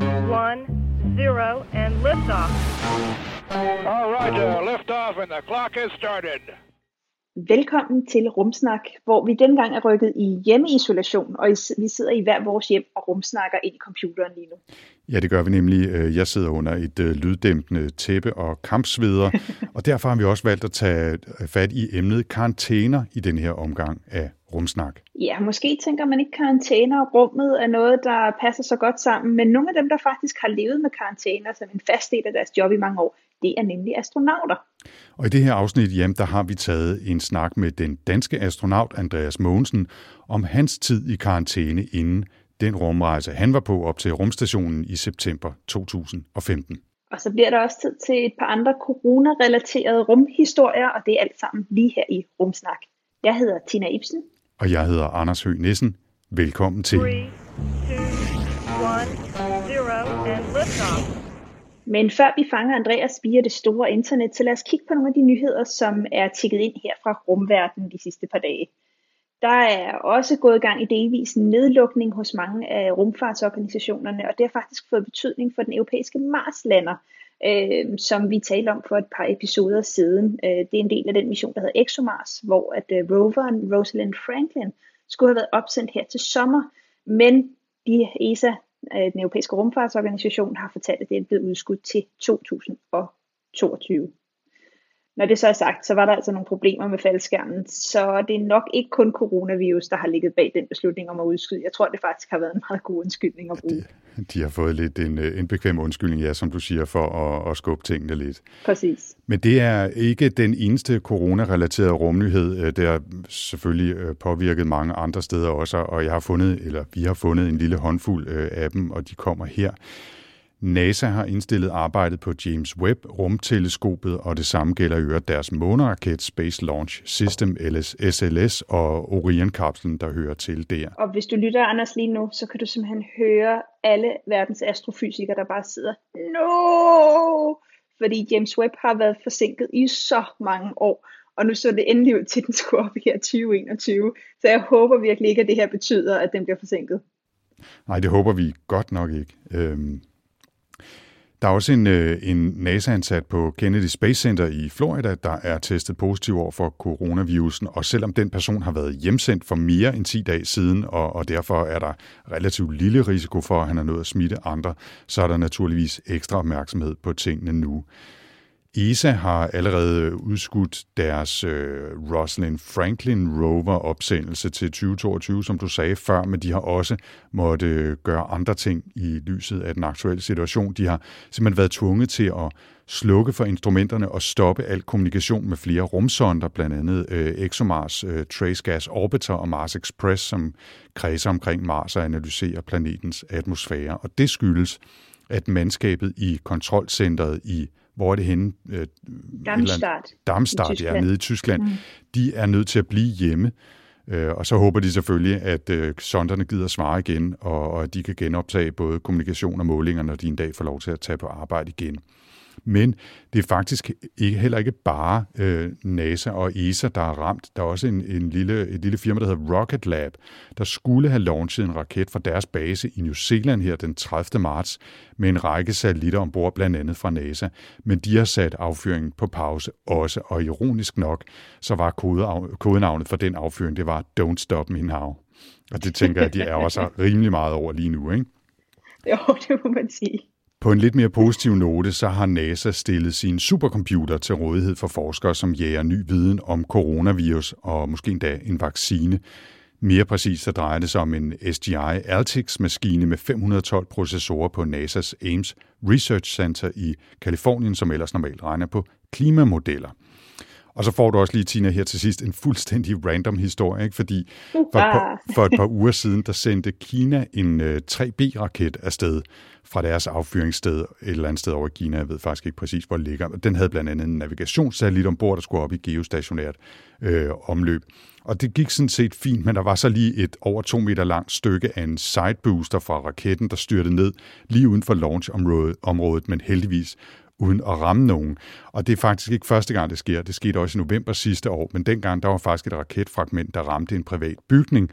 One, zero, and liftoff. All right, uh, lift off and the clock has started. Velkommen til Rumsnak, hvor vi denne gang er rykket i hjemmeisolation, og vi sidder i hver vores hjem og rumsnakker ind i computeren lige nu. Ja, det gør vi nemlig. Øh, Jeg sidder under et øh, lyddæmpende tæppe og kampsveder, og derfor har vi også valgt at tage fat i emnet karantæner i den her omgang af Rumsnak. Ja, måske tænker man ikke karantæner og rummet er noget, der passer så godt sammen, men nogle af dem, der faktisk har levet med karantæner som en fast del af deres job i mange år, det er nemlig astronauter. Og i det her afsnit, jamen, der har vi taget en snak med den danske astronaut Andreas Mogensen om hans tid i karantæne inden den rumrejse, han var på op til rumstationen i september 2015. Og så bliver der også tid til et par andre corona-relaterede rumhistorier, og det er alt sammen lige her i Rumsnak. Jeg hedder Tina Ibsen. Og jeg hedder Anders Høgh Nissen. Velkommen til. Three, two, one, zero, and liftoff. Men før vi fanger Andreas via det store internet, så lad os kigge på nogle af de nyheder, som er tikket ind her fra rumverdenen de sidste par dage. Der er også gået i gang i delvis nedlukning hos mange af rumfartsorganisationerne, og det har faktisk fået betydning for den europæiske Marslander, øh, som vi talte om for et par episoder siden. Øh, det er en del af den mission, der hedder ExoMars, hvor at øh, roveren Rosalind Franklin skulle have været opsendt her til sommer, men de ESA, øh, den europæiske rumfartsorganisation, har fortalt, at det er blevet udskudt til 2022. Når det så er sagt, så var der altså nogle problemer med faldskærmen, så det er nok ikke kun coronavirus, der har ligget bag den beslutning om at udskyde. Jeg tror, det faktisk har været en meget god undskyldning at bruge. De har fået lidt en, øh, en bekvem undskyldning, ja, som du siger, for at, at skubbe tingene lidt. Præcis. Men det er ikke den eneste corona-relaterede rumnyhed. Øh, Det har selvfølgelig øh, påvirket mange andre steder også, og jeg har fundet, eller vi har fundet en lille håndfuld af dem, og de kommer her. NASA har indstillet arbejdet på James Webb rumteleskopet, og det samme gælder øvrigt deres måneraket Space Launch System LS, SLS og Orion-kapslen, der hører til der. Og hvis du lytter, Anders, lige nu, så kan du simpelthen høre alle verdens astrofysikere, der bare sidder, no! Fordi James Webb har været forsinket i så mange år, og nu så det endelig ud til, at den skulle op her 2021. Så jeg håber virkelig ikke, at det her betyder, at den bliver forsinket. Nej, det håber vi godt nok ikke. Øhm, der er også en, øh, en NASA-ansat på Kennedy Space Center i Florida, der er testet positiv over for coronavirusen, og selvom den person har været hjemsendt for mere end 10 dage siden, og, og derfor er der relativt lille risiko for, at han er nået at smitte andre, så er der naturligvis ekstra opmærksomhed på tingene nu. ESA har allerede udskudt deres øh, Rosalind Franklin rover opsendelse til 2022, som du sagde før, men de har også måtte øh, gøre andre ting i lyset af den aktuelle situation. De har simpelthen været tvunget til at slukke for instrumenterne og stoppe al kommunikation med flere rumsonder, blandt andet øh, ExoMars øh, Trace Gas Orbiter og Mars Express, som kredser omkring Mars og analyserer planetens atmosfære. Og det skyldes, at mandskabet i kontrolcentret i hvor er det henne? Øh, Darmstadt. Darmstadt, I ja, Tyskland. nede i Tyskland. Mm. De er nødt til at blive hjemme, øh, og så håber de selvfølgelig, at øh, sonderne gider svare igen, og, og at de kan genoptage både kommunikation og målinger, når de en dag får lov til at tage på arbejde igen. Men det er faktisk ikke, heller ikke bare øh, NASA og ESA, der er ramt. Der er også en, en lille, et lille firma, der hedder Rocket Lab, der skulle have launchet en raket fra deres base i New Zealand her den 30. marts med en række satellitter ombord, blandt andet fra NASA. Men de har sat affyringen på pause også, og ironisk nok, så var kodenavnet for den affyring, det var Don't Stop Me Now. Og det tænker jeg, de er også rimelig meget over lige nu, ikke? Jo, det må man sige. På en lidt mere positiv note, så har NASA stillet sin supercomputer til rådighed for forskere, som jager ny viden om coronavirus og måske endda en vaccine. Mere præcist så drejer det sig om en SGI Altix-maskine med 512 processorer på NASA's Ames Research Center i Kalifornien, som ellers normalt regner på klimamodeller. Og så får du også lige, Tina, her til sidst en fuldstændig random historie, ikke? fordi for et, par, for et par uger siden, der sendte Kina en 3B-raket afsted fra deres affyringssted et eller andet sted over i Kina. Jeg ved faktisk ikke præcis, hvor det ligger. Den havde blandt andet en navigationssatellit ombord, der skulle op i geostationært øh, omløb. Og det gik sådan set fint, men der var så lige et over to meter langt stykke af en sidebooster fra raketten, der styrte ned lige uden for launchområdet, men heldigvis uden at ramme nogen. Og det er faktisk ikke første gang, det sker. Det skete også i november sidste år, men dengang der var faktisk et raketfragment, der ramte en privat bygning,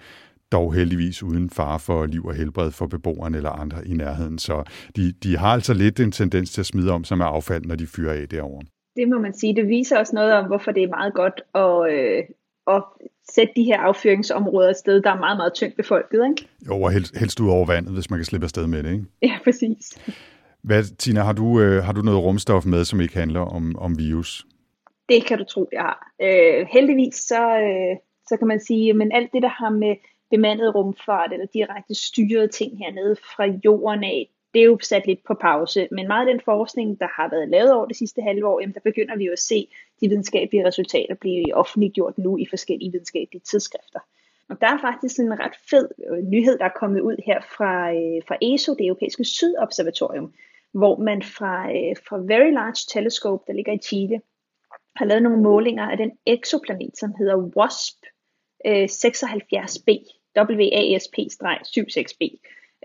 dog heldigvis uden fare for liv og helbred for beboerne eller andre i nærheden. Så de, de har altså lidt en tendens til at smide om sig med affald, når de fyrer af derovre. Det må man sige. Det viser også noget om, hvorfor det er meget godt at, øh, at sætte de her affyringsområder et sted, der er meget, meget tyndt befolket. Ikke? Jo, og helst, helst ud over vandet, hvis man kan slippe afsted med det. Ikke? Ja, præcis. Hvad, Tina, har du, øh, har du noget rumstof med, som ikke handler om, om virus? Det kan du tro, jeg har. Øh, heldigvis så, øh, så kan man sige, at alt det, der har med bemandet rumfart eller direkte styrede ting hernede fra jorden af, det er jo sat lidt på pause. Men meget af den forskning, der har været lavet over det sidste halve år, jamen, der begynder vi jo at se de videnskabelige resultater blive offentliggjort nu i forskellige videnskabelige tidsskrifter. Og der er faktisk en ret fed øh, nyhed, der er kommet ud her fra, øh, fra ESO, det europæiske sydobservatorium, hvor man fra, øh, fra Very Large Telescope, der ligger i Chile, har lavet nogle målinger af den exoplanet, som hedder WASP øh, 76b, WASP-76b.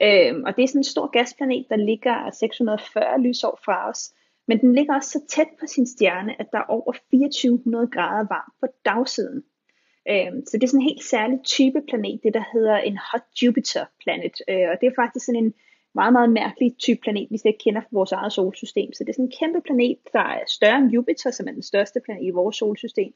Øh, og det er sådan en stor gasplanet, der ligger 640 lysår fra os, men den ligger også så tæt på sin stjerne, at der er over 2400 grader varmt på dagsiden. Øh, så det er sådan en helt særlig type planet, det der hedder en hot Jupiter planet, øh, og det er faktisk sådan en meget, meget mærkelig type planet, vi slet ikke kender fra vores eget solsystem. Så det er sådan en kæmpe planet, der er større end Jupiter, som er den største planet i vores solsystem.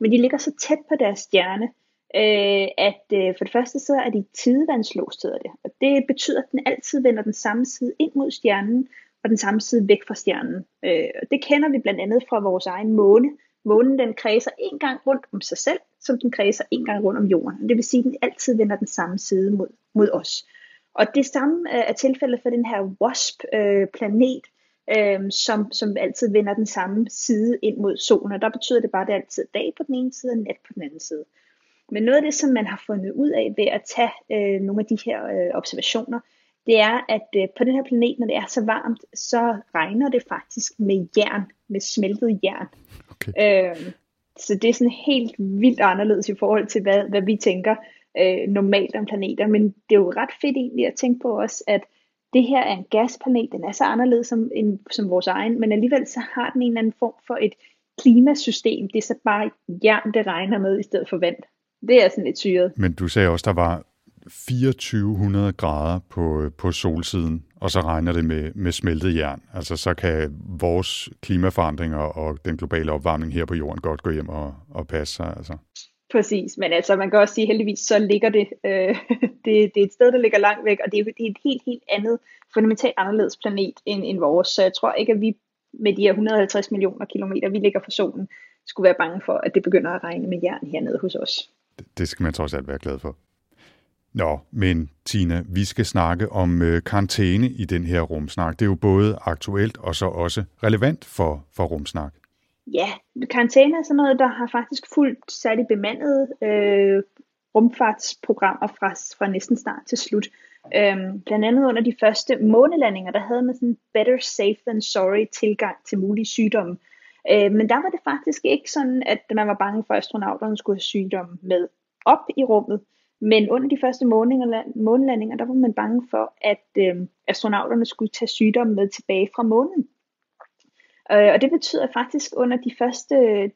Men de ligger så tæt på deres stjerne, øh, at øh, for det første så er de tidevandslåst, hedder det. Og det betyder, at den altid vender den samme side ind mod stjernen, og den samme side væk fra stjernen. Øh, og det kender vi blandt andet fra vores egen måne. Månen den kredser en gang rundt om sig selv, som den kredser en gang rundt om jorden. Det vil sige, at den altid vender den samme side mod, mod os. Og det samme øh, er tilfældet for den her WASP-planet, øh, som, som altid vender den samme side ind mod solen. Og der betyder det bare, at det er altid dag på den ene side og nat på den anden side. Men noget af det, som man har fundet ud af ved at tage øh, nogle af de her øh, observationer, det er, at øh, på den her planet, når det er så varmt, så regner det faktisk med jern, med smeltet jern. Okay. Øh, så det er sådan helt vildt anderledes i forhold til, hvad, hvad vi tænker øh, normalt om planeter. Men det er jo ret fedt egentlig at tænke på også, at det her er en gasplanet, den er så anderledes som, en, som vores egen, men alligevel så har den en eller anden form for et klimasystem. Det er så bare jern, det regner med i stedet for vand. Det er sådan lidt syret. Men du sagde også, der var 2400 grader på, øh, på solsiden, og så regner det med, med smeltet jern. Altså så kan vores klimaforandringer og den globale opvarmning her på jorden godt gå hjem og, og passe sig. Altså. Præcis, men altså man kan også sige, heldigvis så ligger det, øh, det, det er et sted, der ligger langt væk, og det er, det er et helt, helt andet, fundamentalt anderledes planet end, end vores. Så jeg tror ikke, at vi med de her 150 millioner kilometer, vi ligger fra solen, skulle være bange for, at det begynder at regne med jern hernede hos os. Det, det skal man trods alt være glad for. Nå, men Tina, vi skal snakke om øh, karantæne i den her rumsnak. Det er jo både aktuelt og så også relevant for, for rumsnak. Ja, karantæne er sådan noget, der har faktisk fuldt særligt bemandede øh, rumfartsprogrammer fra, fra næsten start til slut. Øhm, blandt andet under de første månelandinger, der havde man sådan en better safe than sorry tilgang til mulige sygdomme. Øh, men der var det faktisk ikke sådan, at man var bange for, at astronauterne skulle have sygdomme med op i rummet. Men under de første månelandinger, der var man bange for, at øh, astronauterne skulle tage sygdomme med tilbage fra månen. Øh, og det betyder faktisk under de første øh,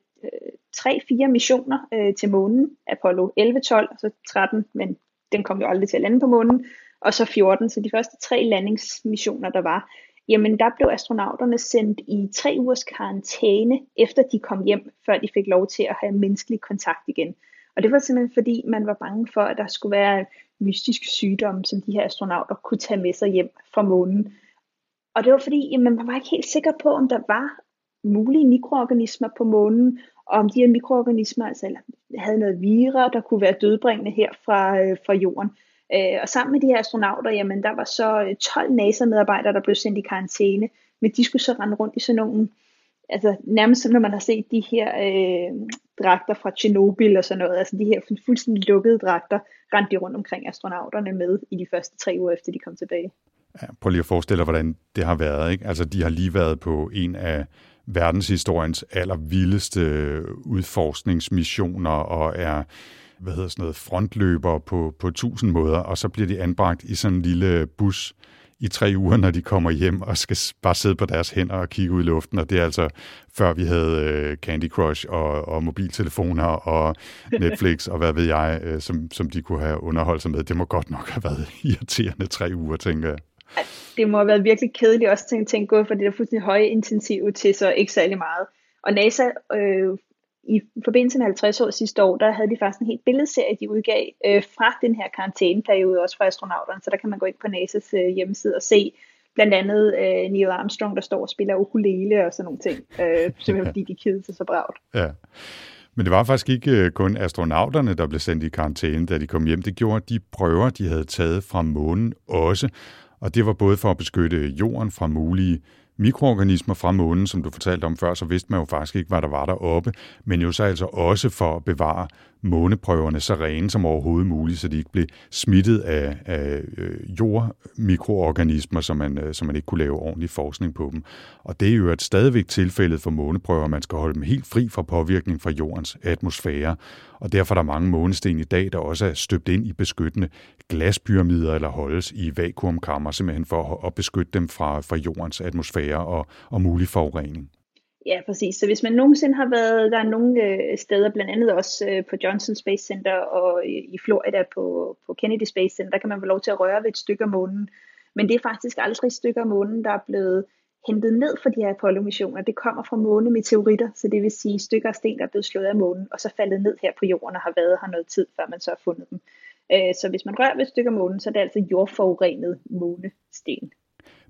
3-4 missioner øh, til månen, Apollo 11, 12 og så 13, men den kom jo aldrig til at lande på månen, og så 14, så de første tre landingsmissioner, der var, jamen der blev astronauterne sendt i tre ugers karantæne, efter de kom hjem, før de fik lov til at have menneskelig kontakt igen. Og det var simpelthen fordi, man var bange for, at der skulle være en mystisk sygdom, som de her astronauter kunne tage med sig hjem fra månen. Og det var fordi, jamen, man var ikke helt sikker på, om der var mulige mikroorganismer på månen, og om de her mikroorganismer altså, havde noget virer, der kunne være dødbringende her fra, øh, fra jorden. Øh, og sammen med de her astronauter, jamen, der var så øh, 12 NASA-medarbejdere, der blev sendt i karantæne, men de skulle så rende rundt i sådan nogle altså nærmest som når man har set de her øh, dragter fra Tjernobyl og sådan noget, altså de her fuldstændig lukkede dragter, rendte de rundt omkring astronauterne med i de første tre uger efter de kom tilbage. Ja, prøv lige at forestille dig, hvordan det har været. Ikke? Altså, de har lige været på en af verdenshistoriens allervildeste øh, udforskningsmissioner og er hvad hedder sådan noget, frontløber på, på tusind måder, og så bliver de anbragt i sådan en lille bus i tre uger, når de kommer hjem og skal bare sidde på deres hænder og kigge ud i luften. Og det er altså før vi havde øh, Candy Crush og, og mobiltelefoner og Netflix og hvad ved jeg, øh, som, som de kunne have underholdt sig med. Det må godt nok have været irriterende tre uger, tænker jeg. Det må have været virkelig kedeligt også til at tænke for det der fuldstændig høje intensiv til så ikke særlig meget. Og NASA øh, i forbindelse med 50 år sidste år, der havde de faktisk en helt billedserie, de udgav øh, fra den her karantæneperiode, også for astronauterne, så der kan man gå ind på NASA's øh, hjemmeside og se blandt andet øh, Neil Armstrong, der står og spiller ukulele og sådan nogle ting, øh, simpelthen fordi de kedede sig så bragt. Ja. Men det var faktisk ikke øh, kun astronauterne, der blev sendt i karantæne, da de kom hjem. Det gjorde de prøver, de havde taget fra månen også. Og det var både for at beskytte jorden fra mulige mikroorganismer fra månen, som du fortalte om før, så vidste man jo faktisk ikke, hvad der var deroppe, men jo så altså også for at bevare måneprøverne så rene som overhovedet muligt, så de ikke blev smittet af, af øh, jordmikroorganismer, så man, øh, som så man ikke kunne lave ordentlig forskning på dem. Og det er jo et stadigvæk tilfældet for måneprøver, man skal holde dem helt fri fra påvirkning fra jordens atmosfære. Og derfor er der mange månesten i dag, der også er støbt ind i beskyttende glaspyramider eller holdes i vakuumkammer, simpelthen for at beskytte dem fra, fra jordens atmosfære og, og mulig forurening. Ja, præcis. Så hvis man nogensinde har været, der er nogle øh, steder, blandt andet også øh, på Johnson Space Center og i, i Florida på, på Kennedy Space Center, der kan man få lov til at røre ved et stykke af månen. Men det er faktisk aldrig et stykke af månen, der er blevet hentet ned for de her Apollo-missioner. Det kommer fra månemeteoritter, så det vil sige stykker af sten, der er blevet slået af månen, og så faldet ned her på jorden og har været her noget tid, før man så har fundet dem. Øh, så hvis man rører ved et stykke af månen, så er det altså jordforurenet månesten.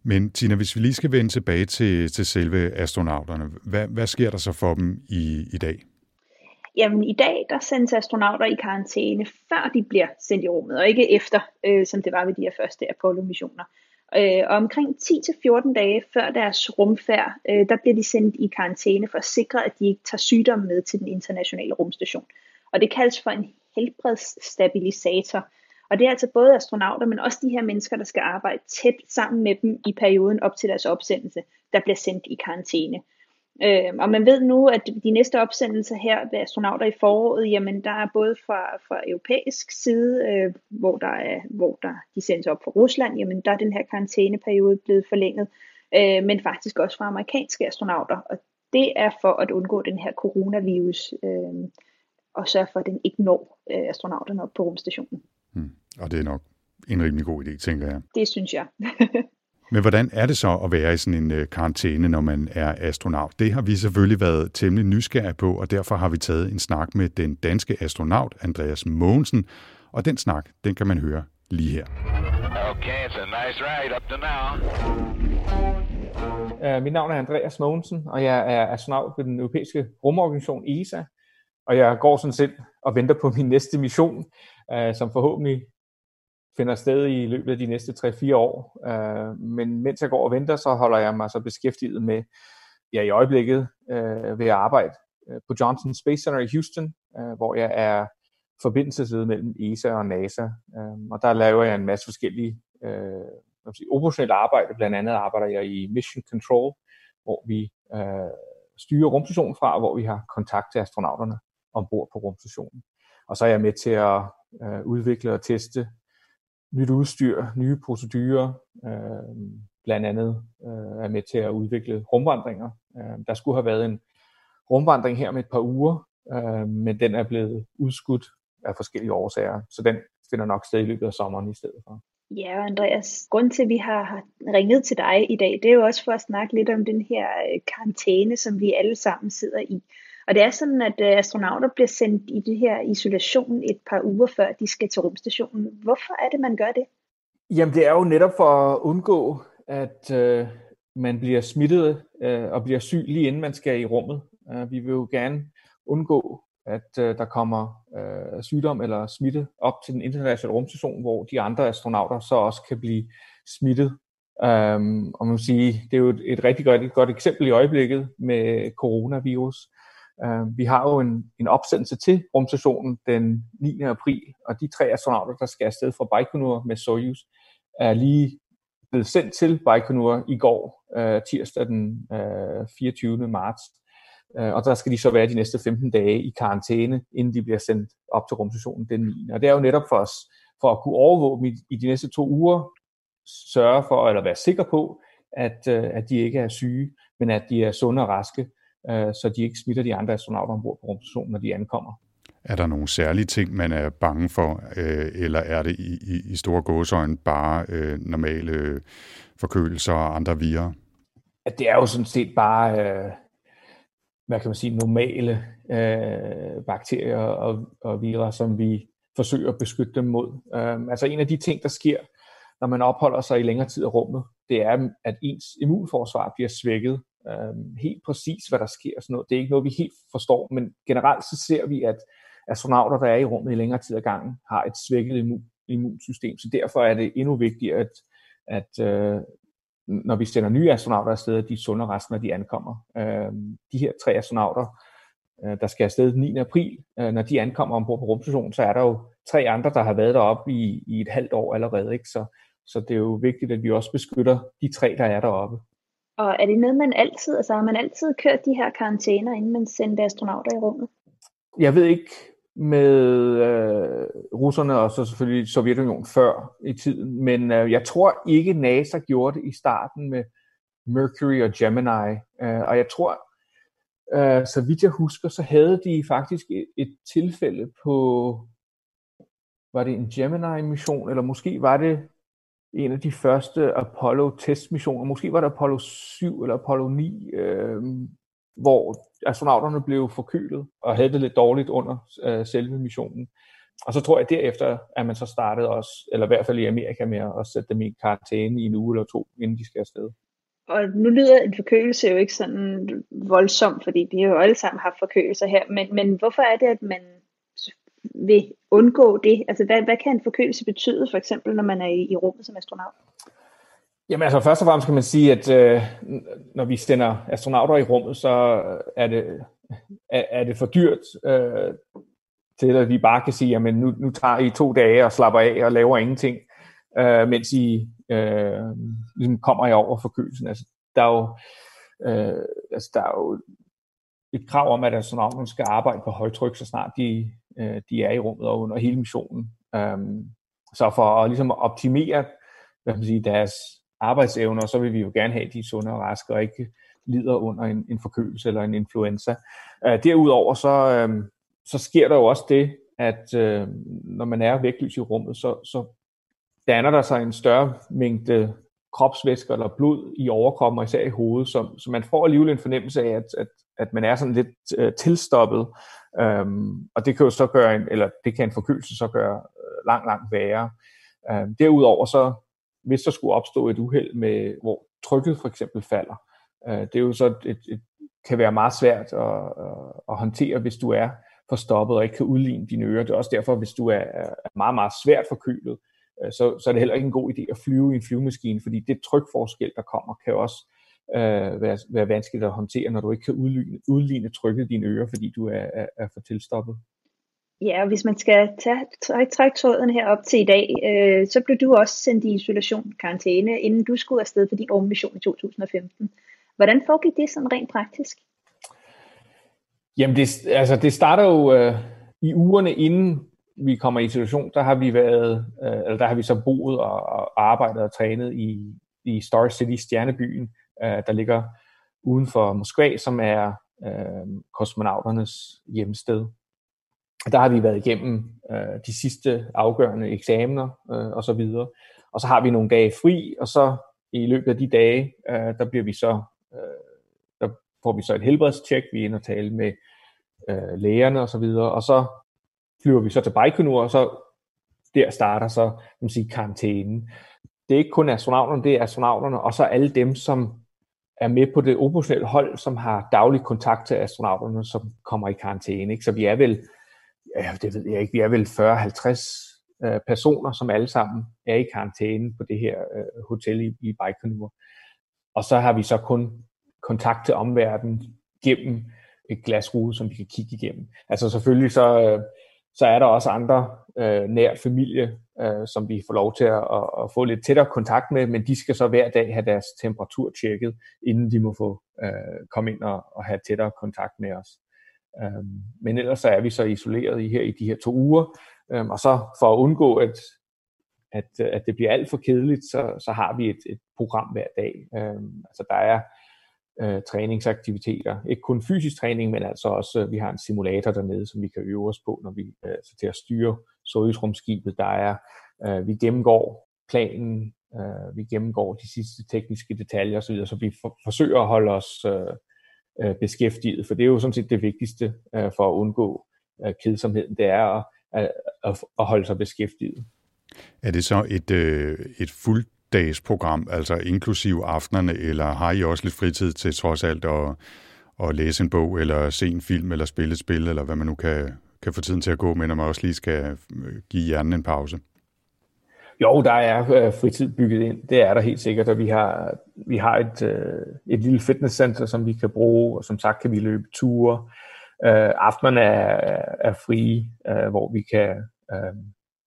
Men Tina, hvis vi lige skal vende tilbage til, til selve astronauterne, hvad, hvad sker der så for dem i, i dag? Jamen i dag, der sendes astronauter i karantæne, før de bliver sendt i rummet, og ikke efter, øh, som det var ved de her første Apollo-missioner. Øh, og omkring 10-14 dage før deres rumfærd, øh, der bliver de sendt i karantæne for at sikre, at de ikke tager sygdom med til den internationale rumstation. Og det kaldes for en helbredsstabilisator. Og det er altså både astronauter, men også de her mennesker, der skal arbejde tæt sammen med dem i perioden op til deres opsendelse, der bliver sendt i karantæne. Øh, og man ved nu, at de næste opsendelser her ved astronauter i foråret, jamen der er både fra, fra europæisk side, øh, hvor, der er, hvor der de sendes op fra Rusland, jamen der er den her karantæneperiode blevet forlænget, øh, men faktisk også fra amerikanske astronauter. Og det er for at undgå den her coronavirus, øh, og sørge for, at den ikke når øh, astronauterne op på rumstationen. Hmm. Og det er nok en rimelig god idé, tænker jeg. Det synes jeg. Men hvordan er det så at være i sådan en øh, karantæne, når man er astronaut? Det har vi selvfølgelig været temmelig nysgerrige på, og derfor har vi taget en snak med den danske astronaut Andreas Mogensen, og den snak, den kan man høre lige her. Okay, it's a nice ride up to now. Uh, mit navn er Andreas Mogensen, og jeg er astronaut ved den europæiske rumorganisation ESA. Og jeg går sådan set og venter på min næste mission, øh, som forhåbentlig finder sted i løbet af de næste 3-4 år. Uh, men mens jeg går og venter, så holder jeg mig så beskæftiget med, ja i øjeblikket, uh, ved at arbejde øh, på Johnson Space Center i Houston, uh, hvor jeg er forbindelsesled mellem ESA og NASA. Uh, og der laver jeg en masse forskellige uh, sige, operationelle arbejde. Blandt andet arbejder jeg i Mission Control, hvor vi uh, styrer rumstationen fra, hvor vi har kontakt til astronauterne ombord på rumstationen. Og så er jeg med til at øh, udvikle og teste nyt udstyr, nye procedurer, øh, blandt andet øh, er med til at udvikle rumvandringer. Øh, der skulle have været en rumvandring her med et par uger, øh, men den er blevet udskudt af forskellige årsager, så den finder nok sted i løbet af sommeren i stedet for. Ja, Andreas, grund til, at vi har ringet til dig i dag, det er jo også for at snakke lidt om den her øh, karantæne, som vi alle sammen sidder i. Og det er sådan, at øh, astronauter bliver sendt i det her isolation et par uger før de skal til rumstationen. Hvorfor er det, man gør det? Jamen det er jo netop for at undgå, at øh, man bliver smittet øh, og bliver syg lige inden man skal i rummet. Uh, vi vil jo gerne undgå, at øh, der kommer øh, sygdom eller smitte op til den internationale rumstation, hvor de andre astronauter så også kan blive smittet Um, og man vil sige, det er jo et, et rigtig godt, et godt eksempel i øjeblikket med coronavirus. Øh, vi har jo en, en opsendelse til rumstationen den 9. april, og de tre astronauter, der skal afsted fra Baikonur med Soyuz, er lige blevet sendt til Baikonur i går, uh, tirsdag den øh, uh, 24. marts. Uh, og der skal de så være de næste 15 dage i karantæne, inden de bliver sendt op til rumstationen den 9. Og det er jo netop for os, for at kunne overvåge dem i, i de næste to uger, sørge for, eller være sikker på, at, at de ikke er syge, men at de er sunde og raske, uh, så de ikke smitter de andre astronauter ombord på rumstationen, når de ankommer. Er der nogle særlige ting, man er bange for, øh, eller er det i, i, i store gåsøjne bare øh, normale øh, forkølelser og andre virer? At det er jo sådan set bare, øh, hvad kan man sige, normale øh, bakterier og, og virer, som vi forsøger at beskytte dem mod. Øh, altså en af de ting, der sker, når man opholder sig i længere tid i rummet, det er, at ens immunforsvar bliver svækket. Øh, helt præcis, hvad der sker og sådan noget. Det er ikke noget, vi helt forstår, men generelt så ser vi, at astronauter, der er i rummet i længere tid ad gangen, har et svækket immun, immunsystem. Så derfor er det endnu vigtigere, at, at øh, når vi sender nye astronauter afsted, at de er sunde resten, når de ankommer. Øh, de her tre astronauter, øh, der skal afsted den 9. april, øh, når de ankommer ombord på rumstationen, så er der jo tre andre, der har været deroppe i, i et halvt år allerede. Ikke? Så, så det er jo vigtigt, at vi også beskytter de tre, der er deroppe. Og er det noget, man altid, altså har man altid kørt de her karantæner, inden man sendte astronauter i rummet? Jeg ved ikke med øh, russerne og så selvfølgelig Sovjetunionen før i tiden, men øh, jeg tror ikke NASA gjorde det i starten med Mercury og Gemini, øh, og jeg tror, øh, så vidt jeg husker, så havde de faktisk et, et tilfælde på, var det en Gemini-mission, eller måske var det en af de første Apollo-testmissioner, måske var det Apollo 7 eller Apollo 9, øh, hvor astronauterne blev forkølet og havde det lidt dårligt under øh, selve missionen. Og så tror jeg derefter, at man så startede også, eller i hvert fald i Amerika med at sætte dem i karantæne i en uge eller to, inden de skal afsted. Og nu lyder en forkølelse jo ikke sådan voldsom, fordi de har jo alle sammen haft forkølelser her, men, men hvorfor er det, at man vil undgå det? Altså hvad, hvad kan en forkølelse betyde, for eksempel når man er i, i rummet som astronaut? Jamen altså først og fremmest kan man sige, at øh, når vi sender astronauter i rummet, så øh, er det, er, er det for dyrt øh, til, at vi bare kan sige, at nu, nu tager I to dage og slapper af og laver ingenting, øh, mens I øh, ligesom kommer I over forkølelsen. Altså, der, er jo, øh, altså, der er jo et krav om, at astronauterne skal arbejde på højtryk, så snart de, øh, de er i rummet og under hele missionen. Øhm, så for at ligesom optimere hvad man sige, deres arbejdsevner, så vil vi jo gerne have, at de er sunde og raske og ikke lider under en, en forkølelse eller en influenza. Øh, derudover så, øh, så sker der jo også det, at øh, når man er vægtløs i rummet, så, så danner der sig en større mængde kropsvæsker eller blod i overkroppen, og især i hovedet, så, så man får alligevel en fornemmelse af, at, at, at man er sådan lidt øh, tilstoppet, øhm, og det kan jo så gøre en, eller det kan en forkølelse så gøre øh, langt, langt værre. Øhm, derudover så hvis der skulle opstå et uheld, med, hvor trykket for eksempel falder. Øh, det er jo så et, et, kan være meget svært at, øh, at håndtere, hvis du er forstoppet og ikke kan udligne dine ører. Det er også derfor, hvis du er, er meget, meget svært forkølet, øh, så, så er det heller ikke en god idé at flyve i en flyvemaskine, fordi det trykforskel, der kommer, kan også øh, være, være vanskeligt at håndtere, når du ikke kan udligne, udligne trykket i dine ører, fordi du er, er, er for tilstoppet. Ja, og hvis man skal tage, trække, trække tråden her op til i dag, øh, så blev du også sendt i isolation, karantæne, inden du skulle afsted for din rummission i 2015. Hvordan foregik det sådan rent praktisk? Jamen, det, altså, det starter jo øh, i ugerne inden vi kommer i isolation, der har vi været, øh, eller der har vi så boet og, og arbejdet og trænet i, i Star City, stjernebyen, øh, der ligger uden for Moskva, som er øh, kosmonauternes hjemsted der har vi været igennem øh, de sidste afgørende eksamener øh, og så videre. Og så har vi nogle dage fri, og så i løbet af de dage, øh, der bliver vi så, øh, der får vi så et helbredstjek, vi er inde og tale med øh, lægerne og så videre, og så flyver vi så til Baikonur, og så der starter så, kan man sige, karantænen. Det er ikke kun astronauterne, det er astronauterne, og så alle dem, som er med på det operationelle hold, som har daglig kontakt til astronauterne, som kommer i karantæne. Ikke? Så vi er vel ja, det ved jeg ikke, vi er vel 40-50 øh, personer, som alle sammen er i karantæne på det her øh, hotel i, i Baikonur. Og så har vi så kun kontakt til omverdenen gennem et glasrude, som vi kan kigge igennem. Altså selvfølgelig så, øh, så er der også andre øh, nær familie, øh, som vi får lov til at, at, at få lidt tættere kontakt med, men de skal så hver dag have deres temperatur tjekket, inden de må få øh, komme ind og, og have tættere kontakt med os. Øh, men ellers så er vi så isoleret i her i de her to uger, øh, og så for at undgå, at, at, at det bliver alt for kedeligt, så, så har vi et, et program hver dag. Øh, altså der er øh, træningsaktiviteter. Ikke kun fysisk træning, men altså også, øh, vi har en simulator dernede, som vi kan øve os på, når vi øh, så til at styre Sojusrumskibet. Der er, øh, vi gennemgår planen, øh, vi gennemgår de sidste tekniske detaljer osv., så vi for, forsøger at holde os øh, øh, beskæftiget, for det er jo sådan set det vigtigste øh, for at undgå øh, kedsomheden, det er at, øh, at, at holde sig beskæftiget. Er det så et, øh, et fuldt dagsprogram, altså inklusiv aftenerne, eller har I også lidt fritid til trods alt at, at læse en bog, eller se en film, eller spille et spil, eller hvad man nu kan, kan få tiden til at gå med, når man også lige skal øh, give hjernen en pause? Jo, der er øh, fritid bygget ind. Det er der helt sikkert, og vi har, vi har et, øh, et lille fitnesscenter, som vi kan bruge, og som sagt kan vi løbe ture. Øh, aftenerne er, er frie, øh, hvor vi kan øh,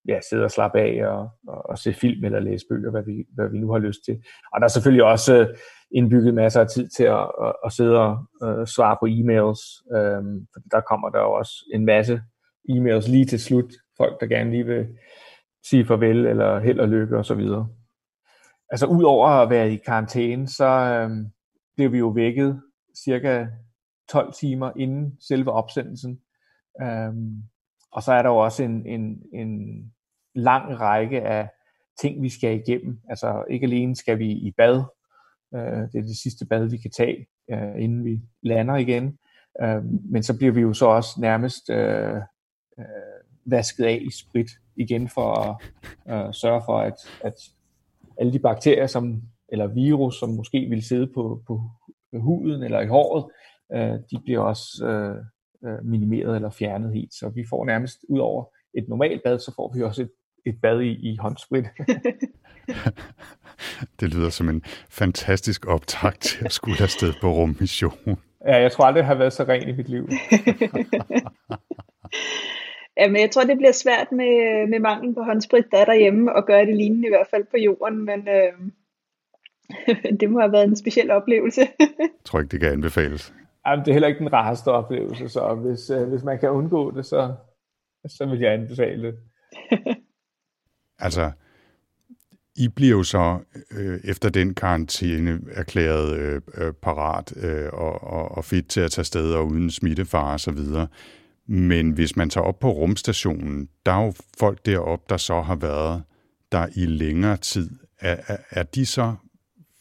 ja, sidde og slappe af og, og, og se film eller læse bøger, hvad vi, hvad vi nu har lyst til. Og der er selvfølgelig også øh, indbygget masser af tid til at, at, at sidde og uh, svare på e-mails. Um, for der kommer der jo også en masse e-mails lige til slut. Folk, der gerne lige vil sige farvel eller held og lykke osv. Altså udover at være i karantæne, så um, blev vi jo vækket cirka 12 timer inden selve opsendelsen. Um, og så er der jo også en, en, en lang række af ting, vi skal igennem. Altså ikke alene skal vi i bad, øh, det er det sidste bad, vi kan tage, øh, inden vi lander igen, øh, men så bliver vi jo så også nærmest øh, øh, vasket af i sprit igen for at øh, sørge for, at, at alle de bakterier, som, eller virus, som måske vil sidde på, på huden eller i håret, øh, de bliver også øh, øh minimeret eller fjernet helt. Så vi får nærmest ud over et normalt bad, så får vi også et et bad i, i håndsprit. det lyder som en fantastisk optakt til at skulle afsted på rummission. Ja, jeg tror aldrig, det har været så rent i mit liv. ja, men jeg tror, det bliver svært med, med manglen på håndsprit, der er derhjemme, og gøre det lignende i hvert fald på jorden, men øh, det må have været en speciel oplevelse. jeg tror ikke, det kan anbefales. Jamen, det er heller ikke den rareste oplevelse, så hvis, øh, hvis man kan undgå det, så, så vil jeg anbefale det. Altså, I bliver jo så øh, efter den karantæne erklæret øh, øh, parat øh, og, og, og fit til at tage sted og uden smittefare og så videre. Men hvis man tager op på rumstationen, der er jo folk deroppe, der så har været der i længere tid. Er, er, er de så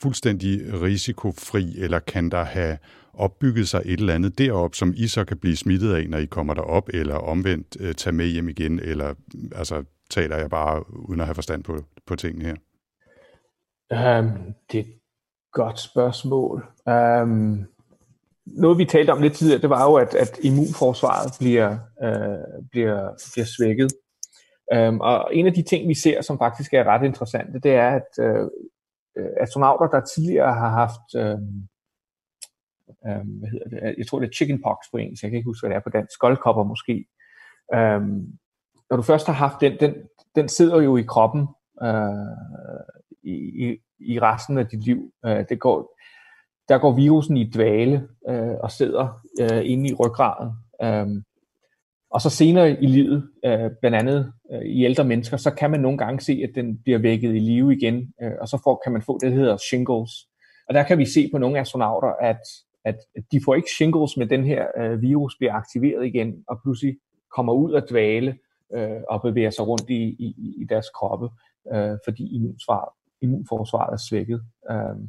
fuldstændig risikofri, eller kan der have opbygget sig et eller andet derop, som I så kan blive smittet af, når I kommer derop, eller omvendt øh, tage med hjem igen, eller altså taler jeg bare uden at have forstand på, på tingene her? Um, det er et godt spørgsmål. Um, noget vi talte om lidt tidligere, det var jo, at, at immunforsvaret bliver, uh, bliver, bliver svækket. Um, og en af de ting, vi ser, som faktisk er ret interessante, det er, at uh, astronauter, der tidligere har haft, um, um, hvad hedder det, jeg tror det er chickenpox på engelsk, jeg kan ikke huske, hvad det er på dansk, skoldkopper måske, um, når du først har haft den, den, den sidder jo i kroppen øh, i, i resten af dit liv. Øh, det går, der går virusen i dvale øh, og sidder øh, inde i ryggraden. Øh, og så senere i livet, øh, blandt andet øh, i ældre mennesker, så kan man nogle gange se, at den bliver vækket i live igen, øh, og så får, kan man få det, der hedder shingles. Og der kan vi se på nogle astronauter, at, at de får ikke shingles, men den her øh, virus bliver aktiveret igen, og pludselig kommer ud af dvale, øh, og bevæger sig rundt i, i, i deres kroppe, øh, fordi immunforsvaret, immunforsvaret er svækket. Øh,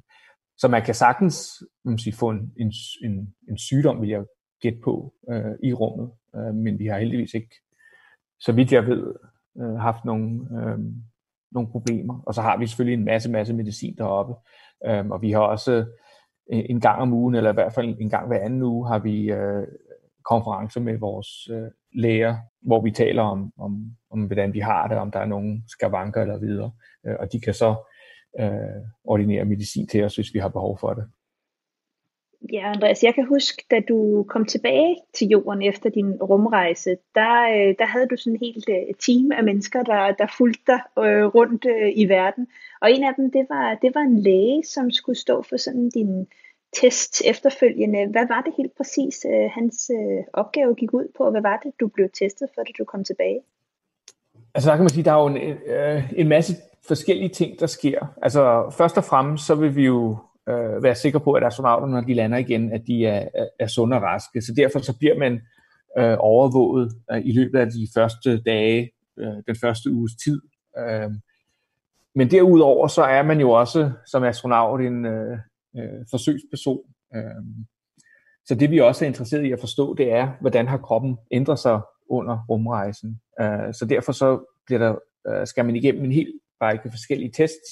så man kan sagtens man sige, få en, en, en, en sygdom, vil jeg gætte på, øh, i rummet, øh, men vi har heldigvis ikke, så vidt jeg ved, øh, haft nogle, øh, nogle problemer. Og så har vi selvfølgelig en masse, masse medicin deroppe, øh, og vi har også øh, en gang om ugen, eller i hvert fald en gang hver anden uge, har vi øh, konferencer med vores øh, læger, hvor vi taler om, om, om hvordan vi har det, om der er nogen skavanker eller videre. Øh, og de kan så øh, ordinere medicin til os, hvis vi har behov for det. Ja, Andreas, jeg kan huske, da du kom tilbage til jorden efter din rumrejse, der, øh, der havde du sådan et helt øh, team af mennesker, der, der fulgte dig øh, rundt øh, i verden. Og en af dem, det var, det var en læge, som skulle stå for sådan din test efterfølgende. Hvad var det helt præcis, øh, hans øh, opgave gik ud på, og hvad var det, du blev testet for, da du kom tilbage? Altså der kan man sige, der er jo en, øh, en masse forskellige ting, der sker. Altså først og fremmest, så vil vi jo øh, være sikre på, at astronauterne, når de lander igen, at de er, er, er sunde og raske. Så derfor så bliver man øh, overvåget øh, i løbet af de første dage, øh, den første uges tid. Øh, men derudover så er man jo også som astronaut en øh, øh, forsøgsperson. Øh, så det vi også er interesseret i at forstå, det er, hvordan har kroppen ændret sig under rumrejsen. Øh, så derfor så bliver der, øh, skal man igennem en hel række forskellige tests,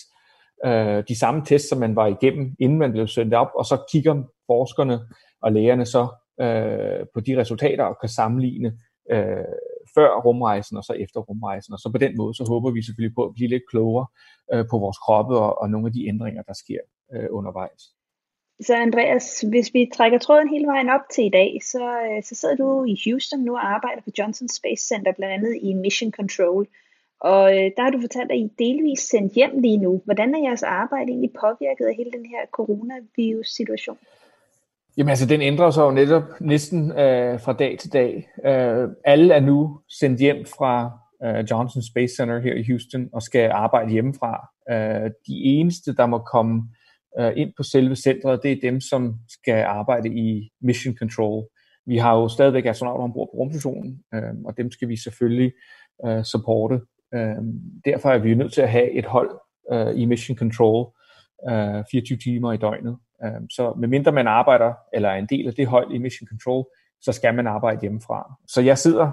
øh, de samme tests, som man var igennem, inden man blev sendt op, og så kigger forskerne og lægerne så øh, på de resultater og kan sammenligne øh, før rumrejsen og så efter rumrejsen. Og så på den måde, så håber vi selvfølgelig på at blive lidt klogere øh, på vores kroppe og, og nogle af de ændringer, der sker øh, undervejs. Så Andreas, hvis vi trækker tråden hele vejen op til i dag, så, øh, så sidder du i Houston nu og arbejder på Johnson Space Center, blandt andet i Mission Control. Og øh, der har du fortalt, at I delvis sendt hjem lige nu. Hvordan er jeres arbejde egentlig påvirket af hele den her coronavirus-situation? Jamen altså, den ændrer sig jo netop næsten øh, fra dag til dag. Øh, alle er nu sendt hjem fra øh, Johnson Space Center her i Houston og skal arbejde hjemmefra. Øh, de eneste, der må komme øh, Øh, ind på selve centret, det er dem, som skal arbejde i Mission Control. Vi har jo stadigvæk astronauter ombord på rumstationen, øh, og dem skal vi selvfølgelig øh, supporte. Øh, derfor er vi nødt til at have et hold øh, i Mission Control øh, 24 timer i døgnet. Øh, så medmindre man arbejder, eller er en del af det hold i Mission Control, så skal man arbejde hjemmefra. Så jeg sidder,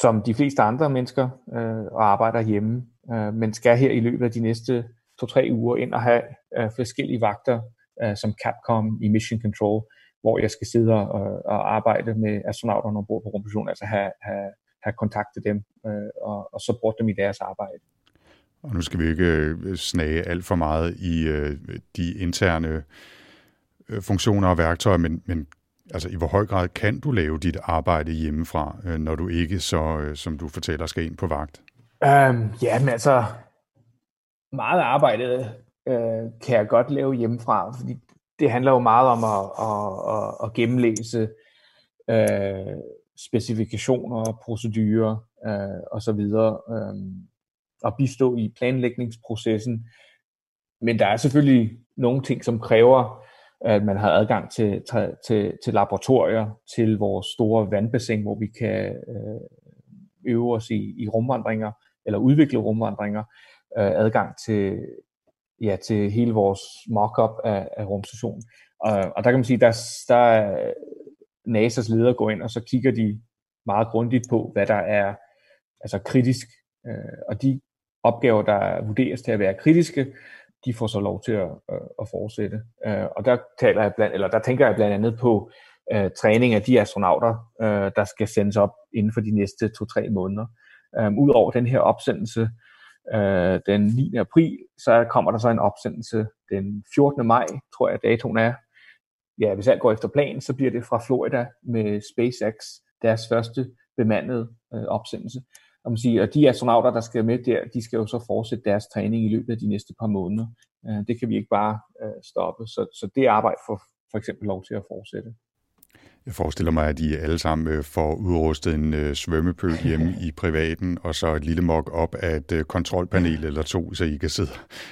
som de fleste andre mennesker, øh, og arbejder hjemme, øh, men skal her i løbet af de næste to-tre uger ind og have øh, forskellige vagter, øh, som Capcom i Mission Control, hvor jeg skal sidde og, og arbejde med astronauterne ombord på rumstationen, altså have, have have kontaktet dem øh, og, og så dem i deres arbejde. Og nu skal vi ikke øh, snage alt for meget i øh, de interne øh, funktioner og værktøjer, men, men altså, i hvor høj grad kan du lave dit arbejde hjemmefra, øh, når du ikke så, øh, som du fortæller, skal ind på vagt? Um, ja, men altså, meget arbejde øh, kan jeg godt lave hjemmefra, fordi det handler jo meget om at, at, at, at gennemlæse øh, specifikationer, procedurer øh, og så videre, øh, og bistå i planlægningsprocessen. Men der er selvfølgelig nogle ting, som kræver, at man har adgang til, til, til laboratorier, til vores store vandbassin, hvor vi kan øh, øve os i, i rumvandringer, eller udvikle rumvandringer, øh, Øh, adgang til, ja, til hele vores mockup af, af rumstationen. Og, og der kan man sige, der, der NASA's ledere går ind, og så kigger de meget grundigt på, hvad der er altså kritisk, øh, og de opgaver, der vurderes til at være kritiske, de får så lov til at, at, at fortsætte. Øh, og der, taler jeg blandt, eller der tænker jeg blandt andet på øh, træning af de astronauter, øh, der skal sendes op inden for de næste to-tre måneder. Øh, Udover den her opsendelse øh, den 9. april, så kommer der så en opsendelse den 14. maj, tror jeg datoen er, ja, hvis alt går efter planen, så bliver det fra Florida med SpaceX, deres første bemandede øh, opsendelse. Og, man siger, og de astronauter, der skal med der, de skal jo så fortsætte deres træning i løbet af de næste par måneder. Øh, det kan vi ikke bare øh, stoppe, så, så det arbejde får for eksempel lov til at fortsætte. Jeg forestiller mig, at I alle sammen øh, får udrustet en øh, svømmepøl hjemme i privaten, og så et lille mok op af et øh, kontrolpanel eller to, så I kan sidde,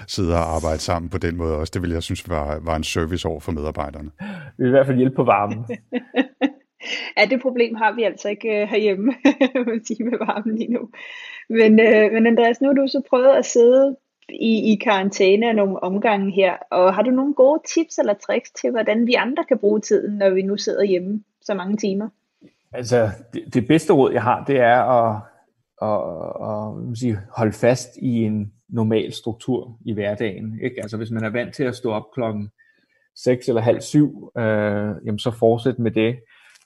sidde og arbejde sammen på den måde også. Det vil jeg synes var, var en service over for medarbejderne. Vi vil i hvert fald hjælpe på varmen. ja, det problem har vi altså ikke herhjemme, man sige, med varmen lige nu. Men, øh, men Andreas, nu har du så prøvet at sidde i, i karantæne og nogle omgange her. Og har du nogle gode tips eller tricks til, hvordan vi andre kan bruge tiden, når vi nu sidder hjemme så mange timer? Altså, det, det bedste råd, jeg har, det er at, at, at, at sige, holde fast i en normal struktur i hverdagen. Ikke? Altså, hvis man er vant til at stå op klokken 6 eller halv syv, øh, jamen så fortsæt med det.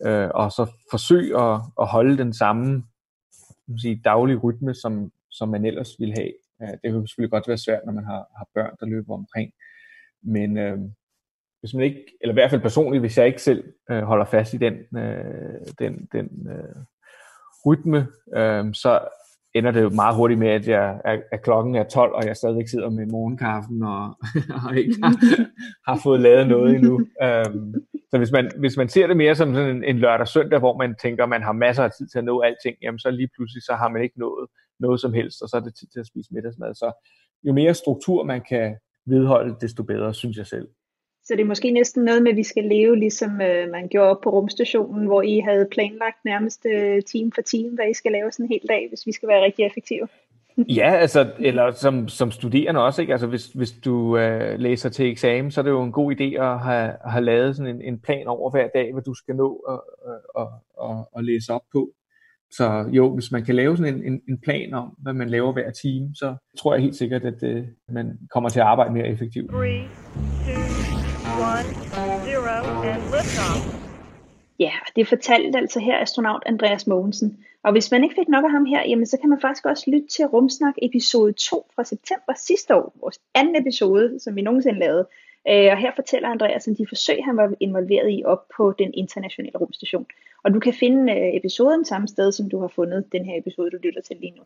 øh, og så forsøg at, at holde den samme sige, daglige rytme, som, som man ellers ville have. Øh, det kan selvfølgelig godt være svært, når man har, har børn, der løber omkring. Men øh, hvis man ikke, eller i hvert fald personligt, hvis jeg ikke selv øh, holder fast i den, øh, den, den øh, rytme, øh, så ender det jo meget hurtigt med, at, jeg, at, at klokken er 12, og jeg stadigvæk sidder med morgenkaffen og, og ikke har, har fået lavet noget endnu. Øhm, så hvis man, hvis man ser det mere som sådan en, en lørdag søndag, hvor man tænker, at man har masser af tid til at nå alting, jamen så lige pludselig så har man ikke nået noget som helst, og så er det tid til at spise middagsmad. Så jo mere struktur man kan vedholde, desto bedre, synes jeg selv. Så det er måske næsten noget med, at vi skal leve, ligesom øh, man gjorde op på rumstationen, hvor I havde planlagt nærmest øh, time for time, hvad I skal lave sådan en hel dag, hvis vi skal være rigtig effektive. ja, altså, eller som, som studerende også, ikke? Altså, hvis, hvis du øh, læser til eksamen, så er det jo en god idé at have, have lavet sådan en, en plan over hver dag, hvad du skal nå at, at, at, at læse op på. Så jo, hvis man kan lave sådan en, en, en plan om, hvad man laver hver time, så tror jeg helt sikkert, at øh, man kommer til at arbejde mere effektivt. Three, two, one, zero, and liftoff. Ja, det fortalte altså her astronaut Andreas Mogensen. Og hvis man ikke fik nok af ham her, jamen så kan man faktisk også lytte til Rumsnak episode 2 fra september sidste år, vores anden episode, som vi nogensinde lavede. Øh, og her fortæller Andreas om de forsøg, han var involveret i op på den internationale rumstation. Og du kan finde øh, episoden samme sted, som du har fundet den her episode, du lytter til lige nu.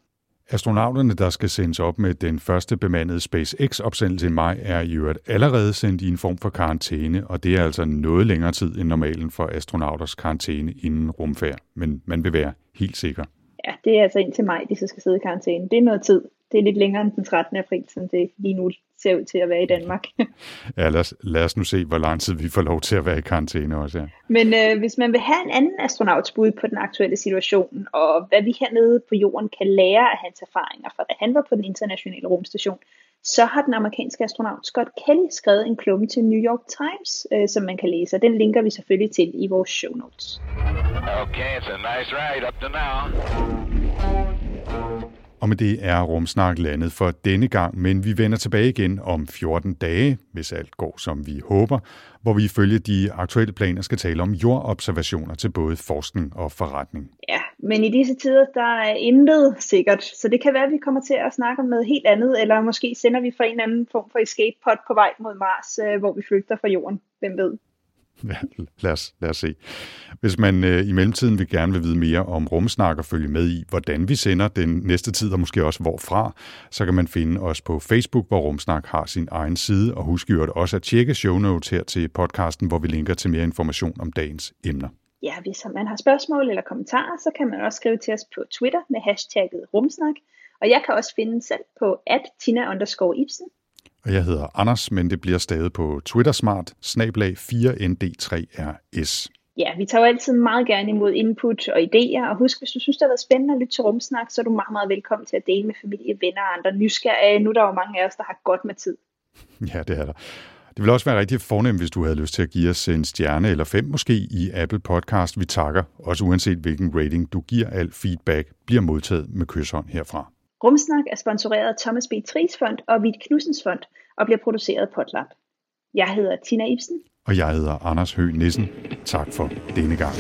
Astronauterne, der skal sendes op med den første bemandede SpaceX-opsendelse i maj, er i øvrigt allerede sendt i en form for karantæne, og det er altså noget længere tid end normalen for astronauters karantæne inden rumfærd. Men man vil være helt sikker. Ja, det er altså indtil maj, de så skal sidde i karantæne. Det er noget tid. Det er lidt længere end den 13. april, som det lige nu ser ud til at være i Danmark. ja, lad os, lad os nu se, hvor lang tid vi får lov til at være i karantæne også. Ja. Men øh, hvis man vil have en anden astronauts bud på den aktuelle situation, og hvad vi hernede på jorden kan lære af hans erfaringer, fra da han var på den internationale rumstation, så har den amerikanske astronaut Scott Kelly skrevet en klumme til New York Times, øh, som man kan læse, og den linker vi selvfølgelig til i vores show notes. Okay, it's a nice ride up to now. Og med det er Rumsnak landet for denne gang, men vi vender tilbage igen om 14 dage, hvis alt går som vi håber, hvor vi ifølge de aktuelle planer skal tale om jordobservationer til både forskning og forretning. Ja, men i disse tider, der er intet sikkert, så det kan være, at vi kommer til at snakke om noget helt andet, eller måske sender vi for en anden form for escape pod på vej mod Mars, øh, hvor vi flygter fra jorden. Hvem ved? Lad os, lad os se. Hvis man øh, i mellemtiden vil gerne vil vide mere om rumsnak og følge med i, hvordan vi sender den næste tid, og måske også hvorfra, så kan man finde os på Facebook, hvor Rumsnak har sin egen side, og husk jo også at tjekke show notes her til podcasten, hvor vi linker til mere information om dagens emner. Ja, hvis man har spørgsmål eller kommentarer, så kan man også skrive til os på Twitter med hashtagget rumsnak, og jeg kan også finde selv på at tina underscore Ibsen, og jeg hedder Anders, men det bliver stadig på Twitter smart, snablag 4ND3RS. Ja, vi tager jo altid meget gerne imod input og idéer, og husk, hvis du synes, det har været spændende at lytte til Rumsnak, så er du meget, meget velkommen til at dele med familie, venner og andre nysgerrige. Nu er der jo mange af os, der har godt med tid. Ja, det er der. Det vil også være rigtig fornemt, hvis du havde lyst til at give os en stjerne eller fem måske i Apple Podcast. Vi takker, også uanset hvilken rating du giver. Al feedback bliver modtaget med kysshånd herfra. Rumsnak er sponsoreret af Thomas B. Tries Fond og Vidt Knudsens Fond og bliver produceret af Potlab. Jeg hedder Tina Ibsen. Og jeg hedder Anders Høgh Nissen. Tak for denne gang.